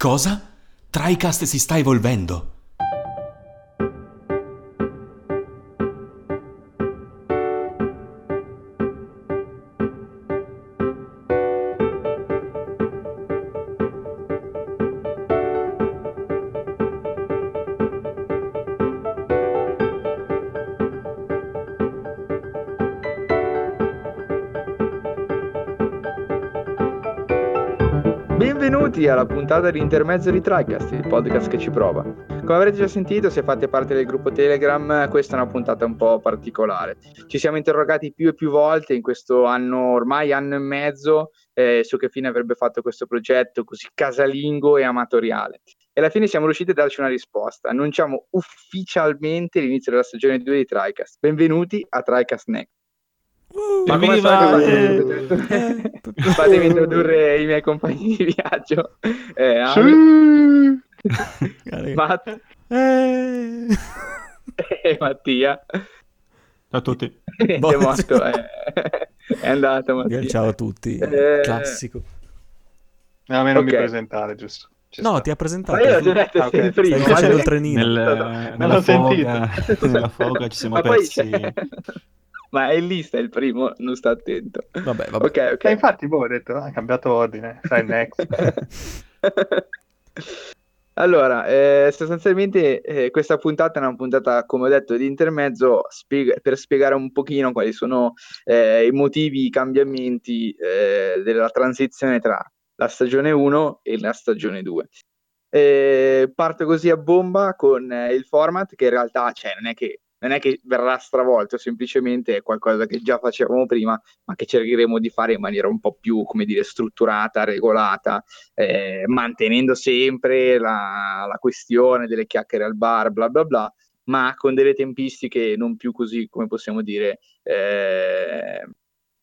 Cosa? TriCast si sta evolvendo. Benvenuti alla puntata di intermezzo di TriCast, il podcast che ci prova. Come avrete già sentito, se fate parte del gruppo Telegram, questa è una puntata un po' particolare. Ci siamo interrogati più e più volte in questo anno, ormai anno e mezzo, eh, su che fine avrebbe fatto questo progetto così casalingo e amatoriale. E alla fine siamo riusciti a darci una risposta. Annunciamo ufficialmente l'inizio della stagione 2 di TriCast. Benvenuti a TriCast Next. Uh, Ma come fate? Fatemi introdurre i miei compagni di viaggio. Eh, Cari- Matt Eh. e Mattia. Ciao a tutti. È Boh. morto, è, è andato Mattia. Ciao a tutti, Eh, classico. No, a me non Ok. mi presentare, giusto? Ci No, sta. ti ha Ma presentato. io l'ho tu. già detto Ah, ok. sei il primo. Stai ma- facendo il trenino. Nel, Non nella, l'ho foga, nella foga ci siamo Ma persi. c'è- Ma è in lista il primo, non sta attento. Vabbè, vabbè. Ok, ok. Eh, infatti, boh, ho detto, ah, ha cambiato ordine. Sai, next. Allora, eh, sostanzialmente eh, questa puntata è una puntata, come ho detto, di intermezzo spieg- per spiegare un pochino quali sono eh, i motivi, i cambiamenti eh, della transizione tra la stagione 1 e la stagione 2. Eh, parto così a bomba con eh, il format che in realtà cioè, non è che, non è che verrà stravolto, semplicemente è qualcosa che già facevamo prima, ma che cercheremo di fare in maniera un po' più, come dire, strutturata, regolata, eh, mantenendo sempre la, la questione delle chiacchiere al bar, bla bla bla, ma con delle tempistiche non più così, come possiamo dire, eh,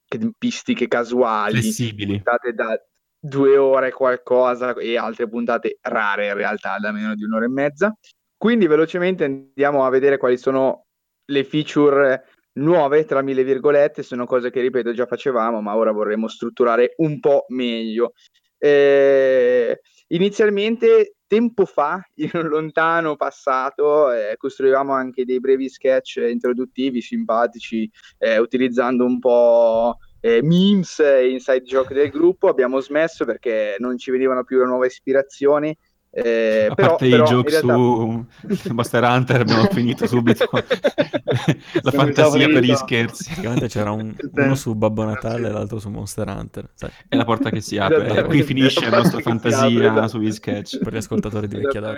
che tempistiche casuali, Flessibili. puntate da due ore qualcosa e altre puntate rare in realtà da meno di un'ora e mezza. Quindi velocemente andiamo a vedere quali sono le feature nuove, tra mille virgolette, sono cose che ripeto già facevamo, ma ora vorremmo strutturare un po' meglio. Eh, inizialmente, tempo fa, in un lontano passato, eh, costruivamo anche dei brevi sketch introduttivi, simpatici, eh, utilizzando un po' eh, memes inside joke del gruppo. Abbiamo smesso perché non ci venivano più le nuove ispirazioni. Eh, A però, parte però i joke in realtà- su Monster Hunter abbiamo finito subito la fantasia per gli scherzi. Praticamente c'era un- uno su Babbo Natale e l'altro su Monster Hunter. Sai, È la porta che si apre. Esattamente. Qui finisce la La nostra si fantasia apre, esatto. sugli sketch. per gli ascoltatori di vecchia data.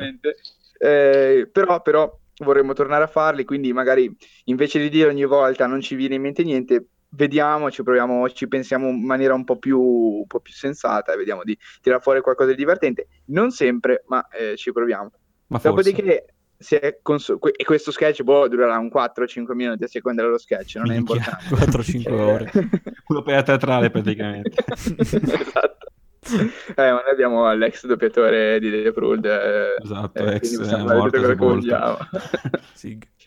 Eh, però, però vorremmo tornare a farli, quindi magari invece di dire ogni volta non ci viene in mente niente, vediamo, ci proviamo, ci pensiamo in maniera un po' più, un po' più sensata e vediamo di tirare fuori qualcosa di divertente. Non sempre, ma eh, ci proviamo. Ma. Dopodiché, è cons- que- e questo sketch boh, durerà un 4-5 minuti a seconda dello sketch, non è Minchia. importante. 4-5 ore. Un'opera teatrale praticamente. esatto. Eh, ma noi abbiamo l'ex doppiatore di The Prud. Eh, Esatto, eh, ex, quindi eh, morto.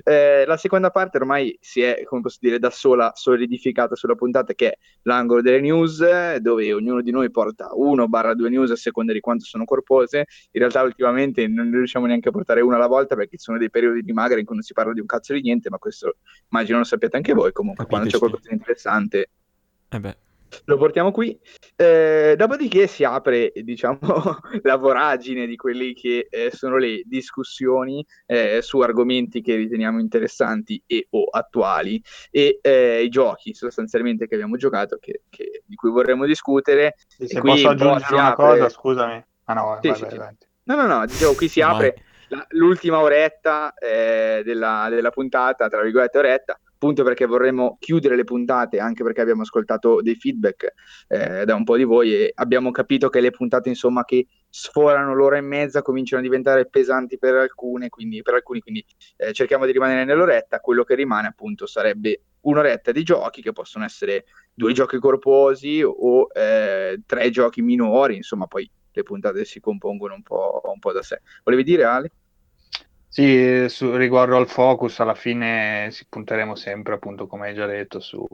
Eh, la seconda parte ormai si è, come posso dire, da sola solidificata sulla puntata che è l'angolo delle news, dove ognuno di noi porta uno barra due news a seconda di quanto sono corpose. In realtà ultimamente non riusciamo neanche a portare una alla volta perché ci sono dei periodi di magra in cui non si parla di un cazzo di niente, ma questo immagino lo sappiate anche voi. Comunque, quando c'è Capiteci. qualcosa di interessante Eh beh, lo portiamo qui. Eh, dopodiché si apre, diciamo, la voragine di quelli che eh, sono le discussioni eh, su argomenti che riteniamo interessanti e o attuali e eh, i giochi sostanzialmente che abbiamo giocato, che- che- di cui vorremmo discutere. Sì, E se qui posso un po' aggiungere una apre- cosa, scusami. Ah no, Sì, vai, sì, vai, vai. No, no, no, dicevo, qui si apre la- l'ultima oretta eh, della, della puntata, tra virgolette oretta, appunto perché vorremmo chiudere le puntate, anche perché abbiamo ascoltato dei feedback eh, da un po' di voi e abbiamo capito che le puntate, insomma, che sforano l'ora e mezza cominciano a diventare pesanti per alcune, quindi, per alcuni, quindi eh, cerchiamo di rimanere nell'oretta, quello che rimane appunto sarebbe un'oretta di giochi che possono essere due giochi corposi o eh, tre giochi minori, insomma, poi le puntate si compongono un po', un po' da sé. Volevi dire, Ale? Sì, su- riguardo al focus, alla fine si punteremo sempre, appunto, come hai già detto, su,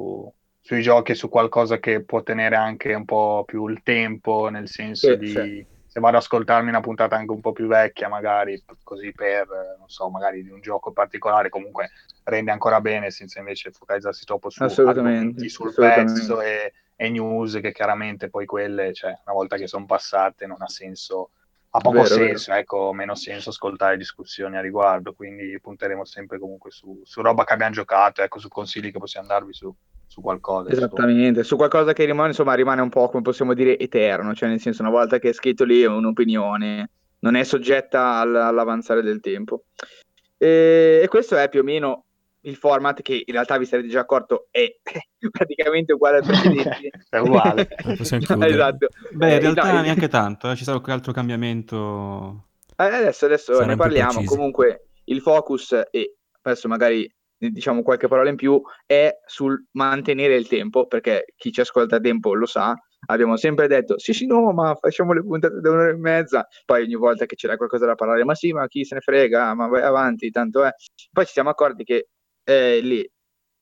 sui giochi su qualcosa che può tenere anche un po' più il tempo, nel senso Sì, di sì. se vado ad ascoltarmi una puntata anche un po' più vecchia, magari così per, non so, magari di un gioco particolare, comunque rende ancora bene senza invece focalizzarsi troppo su assolutamente, sul pezzo e, e, news che chiaramente poi quelle, cioè, una volta che sono passate non ha senso, ha poco vero, senso, vero. ecco, meno senso ascoltare discussioni a riguardo, quindi punteremo sempre comunque su, su roba che abbiamo giocato, ecco, su consigli che possiamo darvi su su qualcosa. Esattamente, su qualcosa che rimane, insomma, rimane un po', come possiamo dire, eterno, cioè nel senso una volta che è scritto lì è un'opinione, non è soggetta all- all'avanzare del tempo. E-, e questo è più o meno il format che in realtà vi sarete già accorto è praticamente uguale ai precedenti. è uguale. esatto. Beh, in realtà no, neanche tanto, eh. ci sarà qualche altro cambiamento. Eh, adesso, adesso ne parliamo. Comunque il focus e adesso magari diciamo qualche parola in più, è sul mantenere il tempo, perché chi ci ascolta a tempo lo sa. Abbiamo sempre detto sì, sì, no, ma facciamo le puntate da un'ora e mezza. Poi ogni volta che c'era qualcosa da parlare, ma sì, ma chi se ne frega, ma vai avanti, tanto è. Poi ci siamo accorti che eh, lì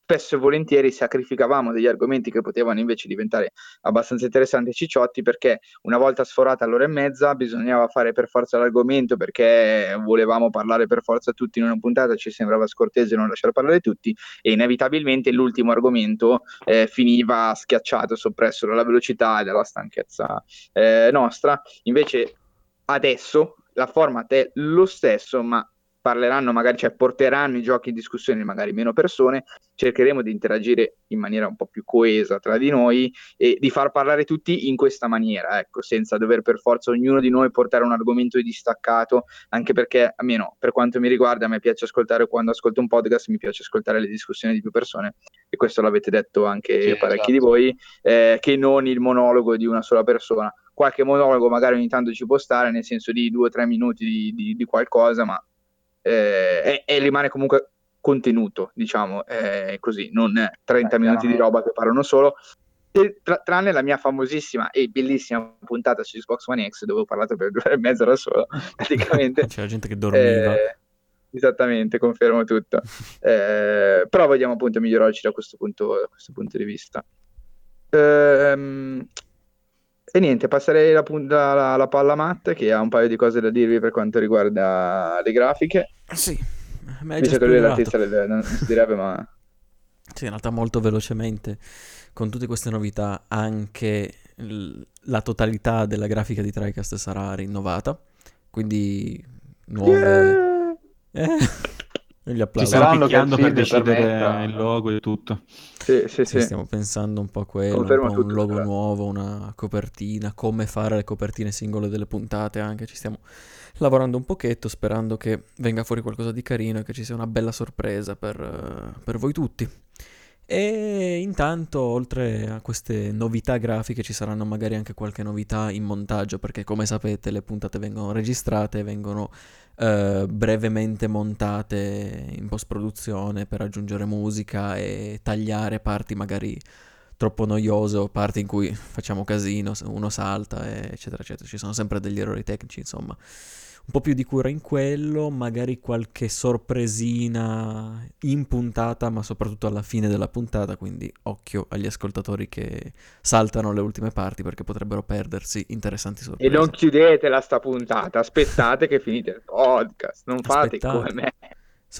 spesso e volentieri sacrificavamo degli argomenti che potevano invece diventare abbastanza interessanti e cicciotti perché una volta sforata l'ora e mezza bisognava fare per forza l'argomento perché volevamo parlare per forza tutti in una puntata, ci sembrava scortese non lasciare parlare tutti e inevitabilmente l'ultimo argomento eh, finiva schiacciato, soppresso dalla velocità e dalla stanchezza eh, nostra. Invece adesso la format è lo stesso ma parleranno magari, cioè porteranno i giochi in discussione magari meno persone, cercheremo di interagire in maniera un po' più coesa tra di noi e di far parlare tutti in questa maniera, ecco, senza dover per forza ognuno di noi portare un argomento distaccato, anche perché, almeno per quanto mi riguarda, a me piace ascoltare quando ascolto un podcast, mi piace ascoltare le discussioni di più persone e questo l'avete detto anche sì, parecchi esatto. di voi, eh, che non il monologo di una sola persona. Qualche monologo magari ogni tanto ci può stare, nel senso di due o tre minuti di, di, di qualcosa, ma eh, e, e, rimane comunque contenuto, diciamo, eh, così, non 30 eh, minuti di roba che parlano solo. Tra, tranne la mia famosissima e bellissima puntata su Xbox One X, dove ho parlato per due ore e mezza da solo, praticamente. C'era gente che dormiva. Eh, esattamente, confermo tutto. Eh, però vogliamo appunto migliorarci da questo punto, da questo punto di vista. Ehm, e niente, passerei la, la, la, palla a Matt che ha un paio di cose da dirvi per quanto riguarda le grafiche. Sì, ma Visto che lui l'artista non si direbbe, ma... Sì, in realtà molto velocemente, con tutte queste novità, anche l- la totalità della grafica di TriCast sarà rinnovata, quindi nuove... Yeah! Eh. Gli applausi. Ci stanno picchiando per decidere permetta. il logo e tutto. Sì, sì, sì. Stiamo pensando un po' a quello, un, po un logo nuovo, una copertina, come fare le copertine singole delle puntate anche. Ci stiamo lavorando un pochetto sperando che venga fuori qualcosa di carino e che ci sia una bella sorpresa per, per voi tutti. E intanto, oltre a queste novità grafiche, ci saranno magari anche qualche novità in montaggio, perché come sapete le puntate vengono registrate, vengono eh, brevemente montate in post-produzione per aggiungere musica e tagliare parti magari troppo noiose o parti in cui facciamo casino, uno salta, eccetera, eccetera. Ci sono sempre degli errori tecnici, insomma un po' più di cura in quello, magari qualche sorpresina in puntata, ma soprattutto alla fine della puntata, quindi occhio agli ascoltatori che saltano le ultime parti perché potrebbero perdersi interessanti sorprese. E non chiudetela sta puntata, aspettate che finite il podcast, non fate come me.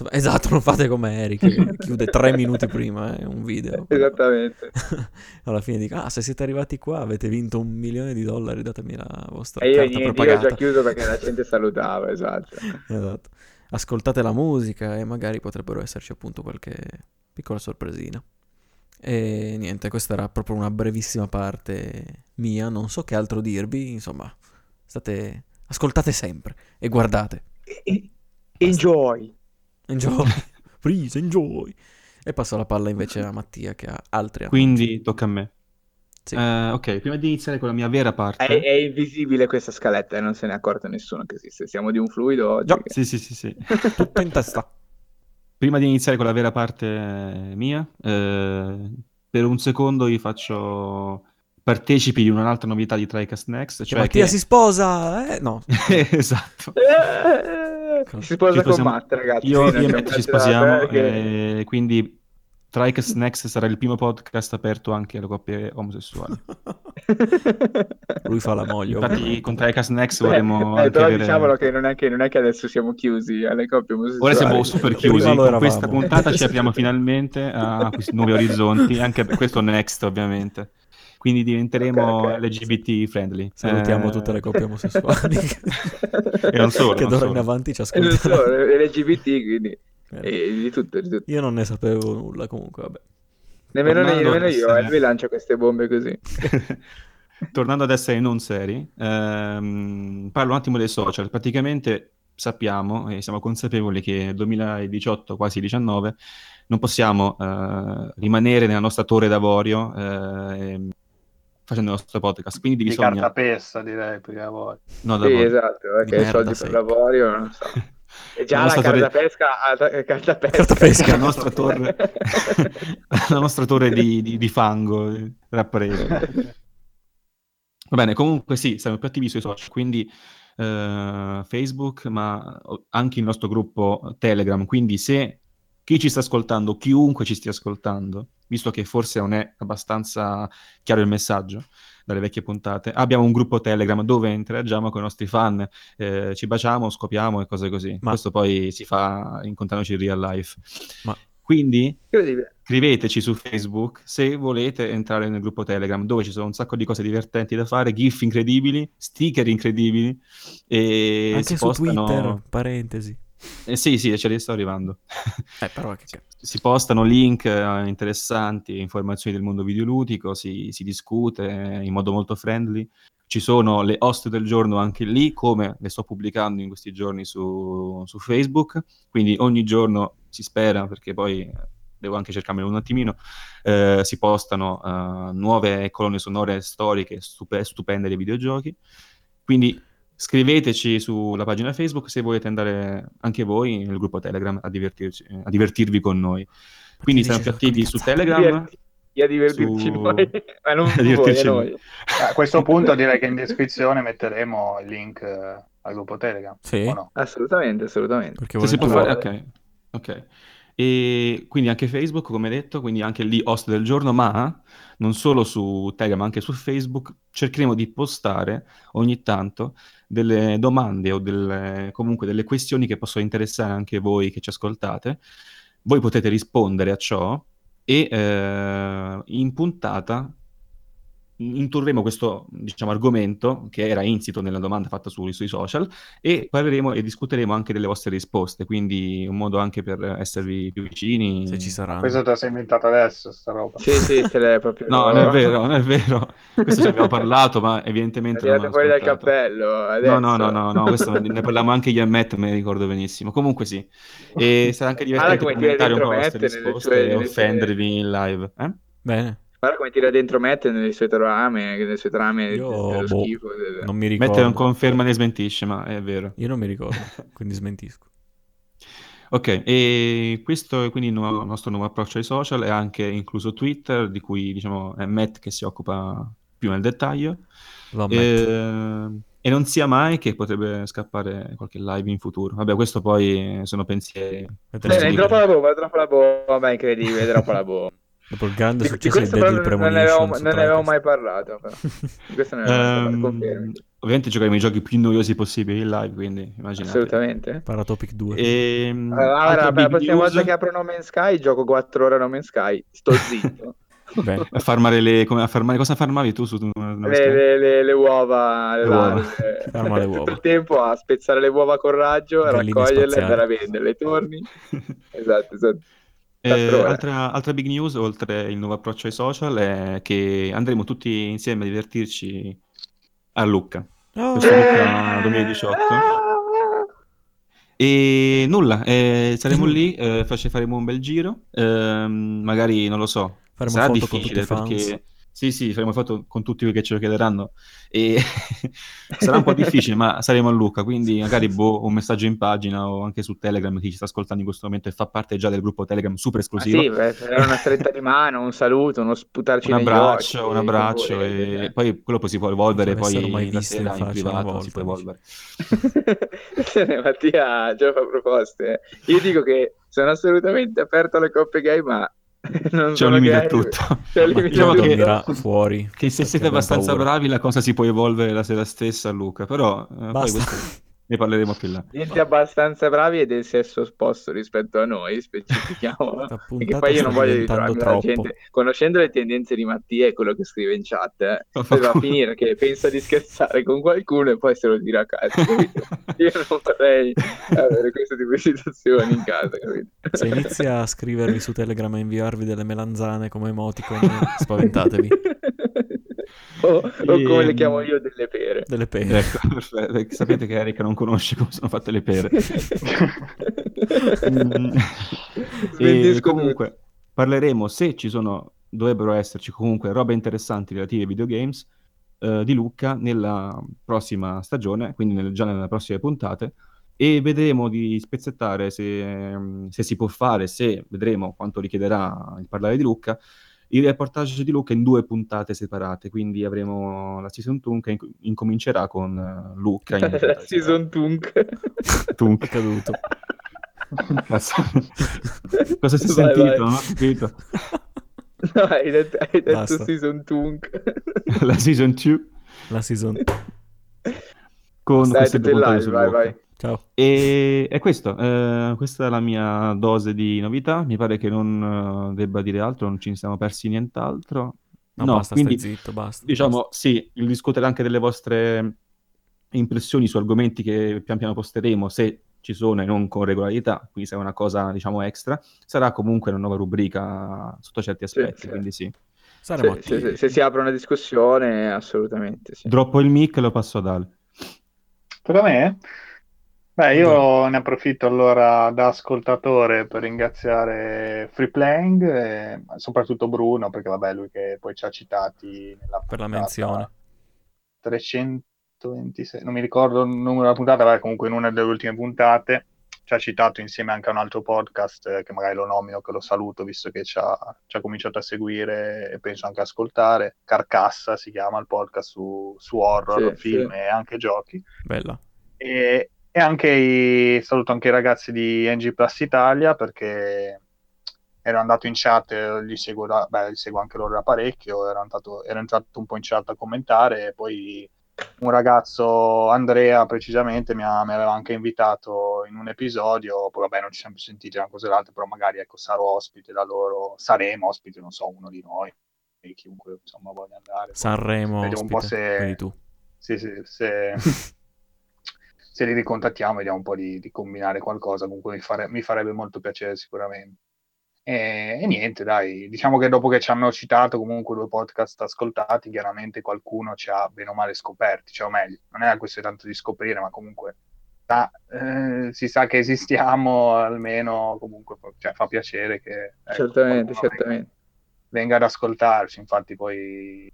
Esatto, non fate come Eric che chiude tre minuti prima eh, un video. Esattamente. Alla fine dico, ah, se siete arrivati qua avete vinto un milione di dollari, datemi la vostra e io, carta niente, io ho già chiuso perché la gente salutava, esatto. esatto. Ascoltate la musica e magari potrebbero esserci appunto qualche piccola sorpresina. E niente, questa era proprio una brevissima parte mia, non so che altro dirvi, insomma, state... ascoltate sempre e guardate. Enjoy! Enjoy. Freeze, enjoy. E passo la palla invece a Mattia che ha altri Quindi tocca a me. Sì. Uh, ok, prima di iniziare con la mia vera parte... È, è invisibile questa scaletta e non se ne è accorto nessuno che esiste. Siamo di un fluido oggi. Che... Sì, sì, sì, sì. Tutto in testa. Prima di iniziare con la vera parte mia, eh, per un secondo vi faccio partecipi di un'altra novità di TriCast Next. Cioè Mattia che... si sposa, eh? No. esatto. Si sposa con. Matt, ragazzi. Io, io e Matt ci sposiamo, perché... eh, quindi Tricast Next sarà il primo podcast aperto anche alle coppie omosessuali. Lui fa la moglie. Infatti, con Tricast Next vorremmo. Eh, però avere... diciamolo che non, è che non è che adesso siamo chiusi alle coppie omosessuali. Ora siamo super chiusi. Con questa puntata ci apriamo finalmente a questi nuovi orizzonti, anche per questo Next, ovviamente quindi diventeremo okay, okay. LGBT friendly. Salutiamo eh... tutte le coppie omosessuali e non solo, che d'ora in avanti ci ascoltano. Solo, LGBT, quindi eh. di, tutto, di tutto. Io non ne sapevo nulla comunque, vabbè. Nemmeno, nemmeno io, essere... Elvi lancia queste bombe così. Tornando ad essere non seri, ehm, parlo un attimo dei social. Praticamente sappiamo e siamo consapevoli che nel 2018, quasi 19, non possiamo eh, rimanere nella nostra torre d'avorio eh, facendo il nostro podcast. Quindi di bisogna... cartapesta direi che avorio. No, sì, esatto, perché i soldi per l'avorio non so. E già la, la carta torre... pesca, carta pesca. Carta pesca. la nostra torre, la nostra torre di, di, di fango rappresa. Va bene, comunque sì, siamo più attivi sui social, quindi eh, Facebook, ma anche il nostro gruppo Telegram. Quindi se chi ci sta ascoltando, chiunque ci stia ascoltando, visto che forse non è abbastanza chiaro il messaggio dalle vecchie puntate, abbiamo un gruppo Telegram dove interagiamo con i nostri fan, eh, ci baciamo, scopiamo e cose così. Ma... Questo poi si fa incontrandoci in real life. Ma... Quindi scriveteci su Facebook se volete entrare nel gruppo Telegram dove ci sono un sacco di cose divertenti da fare, gif incredibili, sticker incredibili e anche su postano... Twitter, parentesi. Eh, sì, sì, ce li sto arrivando. Eh, però che si postano link eh, interessanti, informazioni del mondo videoludico, si, si, discute in modo molto friendly. Ci sono le host del giorno anche lì, come le sto pubblicando in questi giorni su, su Facebook. Quindi ogni giorno si spera, perché poi devo anche cercarmelo un attimino, eh, si postano uh, nuove colonne sonore storiche stupe- stupende dei videogiochi. Quindi Scriveteci sulla pagina Facebook se volete andare anche voi nel gruppo Telegram a, a divertirvi con noi. Quindi siamo più attivi su Telegram. E a divertirci su... noi, ma non a divertirci voi, noi. A questo punto direi che in descrizione metteremo il link uh, al gruppo Telegram. Sì, no? assolutamente, assolutamente. Perché se si può fare... Ok, ok. E quindi anche Facebook, come detto, quindi anche lì host del giorno, ma non solo su Telegram, anche su Facebook, cercheremo di postare ogni tanto delle domande o delle, comunque delle questioni che possono interessare anche voi che ci ascoltate. Voi potete rispondere a ciò e eh, in puntata introdurremo questo diciamo, argomento che era insito nella domanda fatta su, sui social e parleremo e discuteremo anche delle vostre risposte, quindi un modo anche per esservi più vicini. Se ci sarà. Questo te la sei inventato adesso, sta roba. Sì, sì, te l'hai proprio... no, non è vero, non è vero. Questo ci abbiamo parlato, ma evidentemente... È fuori dal cappello. Adesso. No, no, no, no, no questo ne parliamo anche io e Matt, me ne ricordo benissimo. Comunque sì. E sarà anche divertente commentare un po' le vostre risposte e offendervi in live. Eh? Bene. Guarda come tira dentro Matt nelle sue trame, nelle sue trame Io, dello boh, schifo. Non mi ricordo. Matt non conferma né smentisce, ma è vero. Io non mi ricordo, quindi smentisco. Ok, e questo è quindi il, nuovo, il nostro nuovo approccio ai social, è anche incluso Twitter, di cui diciamo è Matt che si occupa più nel dettaglio. E, e, non sia mai che potrebbe scappare qualche live in futuro. Vabbè, questo poi sono pensieri. Bene, troppo la bomba, troppo la bomba, incredibile, troppo la bomba. Dopo il grande di, successo di, di Deadly Premonition non ne avevo, non ne avevo mai parlato però. questo ne avevo um, parlato, ovviamente giocheremo i giochi più noiosi possibili in live quindi immaginate. Assolutamente. Paratopic 2 e, ehm, allora, la prossima volta che apro No Man's Sky gioco 4 ore No Man's Sky. Sto zitto. Beh, a farmare le come a farmare, cosa farmavi tu su le, le, le, le, uova, le uova. Farma le uova. tutto il tempo a spezzare le uova con raggio, a raccoglierle, andare a venderle, torni. esatto, esatto. Eh, altra, altra, big news, oltre il nuovo approccio ai social, è che andremo tutti insieme a divertirci a Lucca. Oh. Questo Lucca 2018. E nulla, eh, saremo lì, eh, faremo un bel giro, ehm, magari non lo so, faremo sarà difficile perché sì, sì, faremo foto con tutti quelli che ce lo chiederanno e sarà un po' difficile, ma saremo a Lucca, quindi magari boh, un messaggio in pagina o anche su Telegram chi ci sta ascoltando in questo momento e fa parte già del gruppo Telegram super esclusivo. Ah, sì, beh, una stretta di mano, un saluto, uno sputarci un abbraccio, occhi, un abbraccio e, e poi quello poi si può evolvere poi mai la sera in, privato, si può evolvere. Mattia già fa proposte. Io dico che sono assolutamente aperto alle coppie gay, ma C'è un limite a tutto. C'è un limite diciamo che, fuori. Che se siete abbastanza paura. bravi la cosa si può evolvere la sera stessa, Luca. Però eh, poi questo ne parleremo più là. Gente abbastanza bravi e del sesso opposto rispetto a noi, specifichiamo. Perché poi io non voglio ritrovarmi la gente. Conoscendo le tendenze di Mattia e quello che scrive in chat, eh, va a finire che pensa di scherzare con qualcuno e poi se lo dirà a casa. io non vorrei avere questo tipo di situazioni in casa. Capito? Se inizia a scrivervi su Telegram e inviarvi delle melanzane come emoticon, spaventatevi. O, o, come le chiamo io, delle pere. Delle pere. Ecco, perfetto. Sapete che Erika non conosce come sono fatte le pere. mm. e comunque parleremo, se ci sono, dovrebbero esserci comunque robe interessanti relative ai videogames, eh, di Luca nella prossima stagione, quindi nel, già nelle prossime puntate, e vedremo di spezzettare se, se, si può fare, se vedremo quanto richiederà il parlare di Luca, il reportage di Luca in due puntate separate, quindi avremo la season Tunk che inc- incomincerà con uh, Luca. In la season Tunk. Tunk è caduto. Cosa si è sentito? Vai. Non ho capito. No, hai detto, hai detto season Tunk. la season 2. La season con Dai, queste due live, vai, vai. Ciao. E è questo, eh, questa è la mia dose di novità. Mi pare che non uh, debba dire altro, non ci siamo persi nient'altro. No, no basta, quindi, zitto, basta. Diciamo, basta. sì, il discutere anche delle vostre impressioni su argomenti che pian piano posteremo, se ci sono e non con regolarità, quindi se è una cosa, diciamo, extra, sarà comunque una nuova rubrica sotto certi aspetti, sì, quindi sì. Se, se, se, si apre una discussione, assolutamente sì. Droppo il mic e lo passo ad Ale. Per me? Beh, io ne approfitto allora da ascoltatore per ringraziare Freeplaying e soprattutto Bruno, perché vabbè, lui che poi ci ha citati nella per la menzione 326, non mi ricordo il numero della puntata, ma comunque in una delle ultime puntate ci ha citato insieme anche a un altro podcast eh, che magari lo nomino, che lo saluto visto che ci ha, ci ha cominciato a seguire e penso anche ascoltare. Carcassa si chiama il podcast su, su horror, sì, film sì. e anche giochi. Bella. E, e anche i, saluto anche i ragazzi di NG Plus Italia perché ero andato in chat, li seguo, da, beh, li seguo anche loro da parecchio, ero, andato, ero entrato un po' in chat a commentare e poi un ragazzo, Andrea precisamente, mi, ha, mi, aveva anche invitato in un episodio, poi vabbè non ci siamo più sentiti una cosa e l'altra, però magari ecco sarò ospite da loro, saremo ospite, non so, uno di noi, e chiunque insomma voglia andare. Sanremo ospite, un po' se... tu. Sì, sì, se... se li ricontattiamo vediamo un po' di, di combinare qualcosa, comunque mi, fare, mi, farebbe molto piacere sicuramente. E, e, niente, dai, diciamo che dopo che ci hanno citato comunque due podcast ascoltati, chiaramente qualcuno ci ha bene o male scoperti, cioè o meglio, non è questione tanto di scoprire, ma comunque ah, eh, si sa che esistiamo, almeno comunque cioè, fa piacere che... Ecco, certamente, certamente. Venga ad ascoltarci, infatti poi...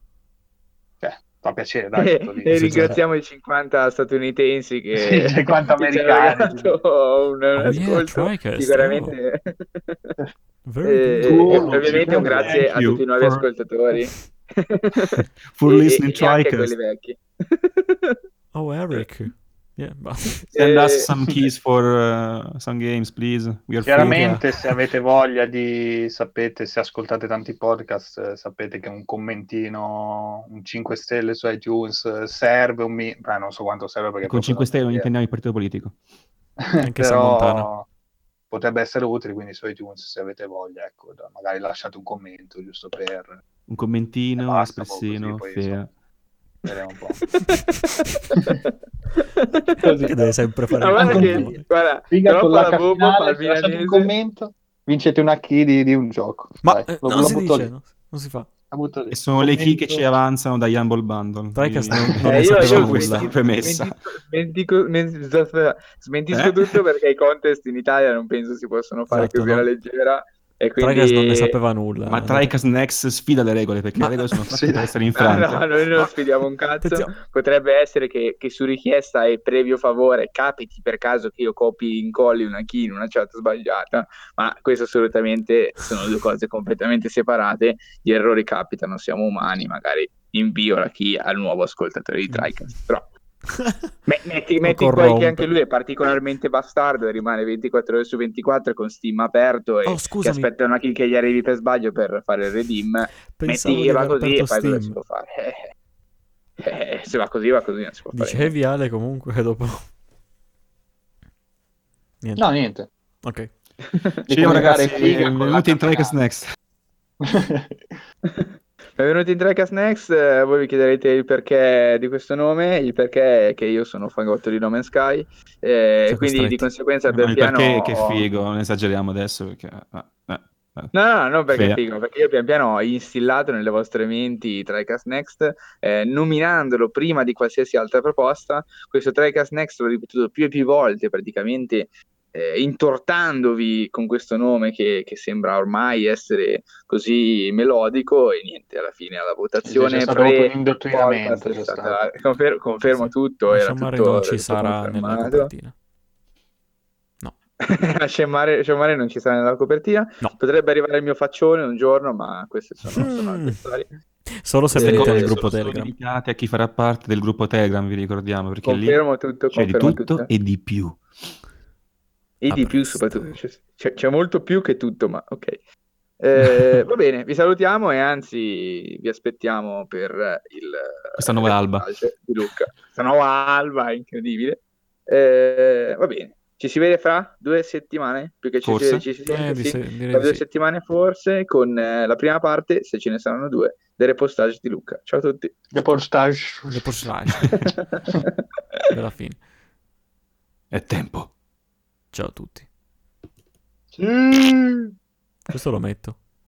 Cioè, fa piacere, dai. e ringraziamo i 50 statunitensi che sì, 50 americani un, un oh, ascolto. Yeah, sicuramente e, e, ovviamente un grazie a tutti i nuovi for... ascoltatori. For listening e, e anche quelli vecchi. Oh Eric Yeah, Send us some keys for uh, some games, please. Chiaramente, free, se avete voglia di sapete, se ascoltate tanti podcast, eh, sapete che un commentino, un 5 stelle su iTunes eh, serve. Un mi... Beh, non so quanto serve perché con 5 stelle non intendiamo il partito politico. Anche Però potrebbe essere utile, quindi su iTunes, se avete voglia, ecco, magari lasciate un commento giusto per un commentino, un espressino, così, Vediamo un po'. Così. Che deve sempre fare guarda che, guarda, Figa con la finale, lasciate un commento, vincete una key di, di un gioco. Ma Dai, eh, lo, non lo si dice, no? non si fa. E sono le key che ci avanzano dagli Humble Bundle. Tricast non, non eh, io, io questa premessa. Smentisco, smentisco eh? tutto perché i contest in Italia non penso si possono fare esatto, così no? alla leggera e quindi... Tricast non ne sapeva nulla. Ma Tricast Next sfida le regole perché ma... le regole sono fatte sì. per essere infrante. No, no, noi non sfidiamo un cazzo. Attenzione. Potrebbe essere che, che, su richiesta e previo favore capiti per caso che io copi incolli una key in una chat sbagliata, ma questo assolutamente sono due cose completamente separate. Gli errori capitano, siamo umani, magari invio la key al nuovo ascoltatore di Tricast. Però metti, metti poi che anche lui è particolarmente bastardo e rimane 24 ore su 24 con Steam aperto e oh, che aspetta una kill che gli arrivi per sbaglio per fare il redeem. Pensavo metti che va così e fai quello che si può fare. Eh, eh, se va così va così, non si può Dicevi fare. Dicevi Ale comunque dopo... Niente. No, niente. Ok. Ciao ragazzi, benvenuti in Tricast Next. Benvenuti in Drycast Next, eh, voi vi chiederete il perché di questo nome, il perché è che io sono fangotto di No Man's Sky, eh, quindi stretti. di conseguenza per no, piano... Perché che figo, non esageriamo adesso perché... Ah, eh. No, no, non perché è figo, perché io pian piano ho instillato nelle vostre menti TriCast Next, eh, nominandolo prima di qualsiasi altra proposta. Questo TriCast Next l'ho ripetuto più e più volte praticamente eh, intortandovi con questo nome che, che, sembra ormai essere così melodico e niente, alla fine alla votazione sì, pre indotrinamento stata, confer- confermo tutto, era tutto, non ci sarà nella copertina. No. a Scemmare, Scemmare non ci sarà nella copertina. No. Potrebbe arrivare il mio faccione un giorno, ma queste sono, mm. sono altre storie. Solo se venite nel gruppo Telegram. dedicate a chi farà parte del gruppo Telegram, vi ricordiamo, perché confermo lì tutto, c'è di tutto tutto. e di più. E di più soprattutto, c'è, c'è, molto più che tutto, ma ok. Eh, va bene, vi salutiamo e anzi vi aspettiamo per il... Questa nuova alba. Di Luca. Questa nuova alba, incredibile. Eh, va bene, ci si vede fra due settimane, più che ci forse. si, ci si sente, eh, sì, tra due sì. settimane forse, con eh, la prima parte, se ce ne saranno due, del repostage di Luca. Ciao a tutti. Repostage. Repostage. Alla fine. È tempo. Ciao a tutti. Sì. Questo lo metto.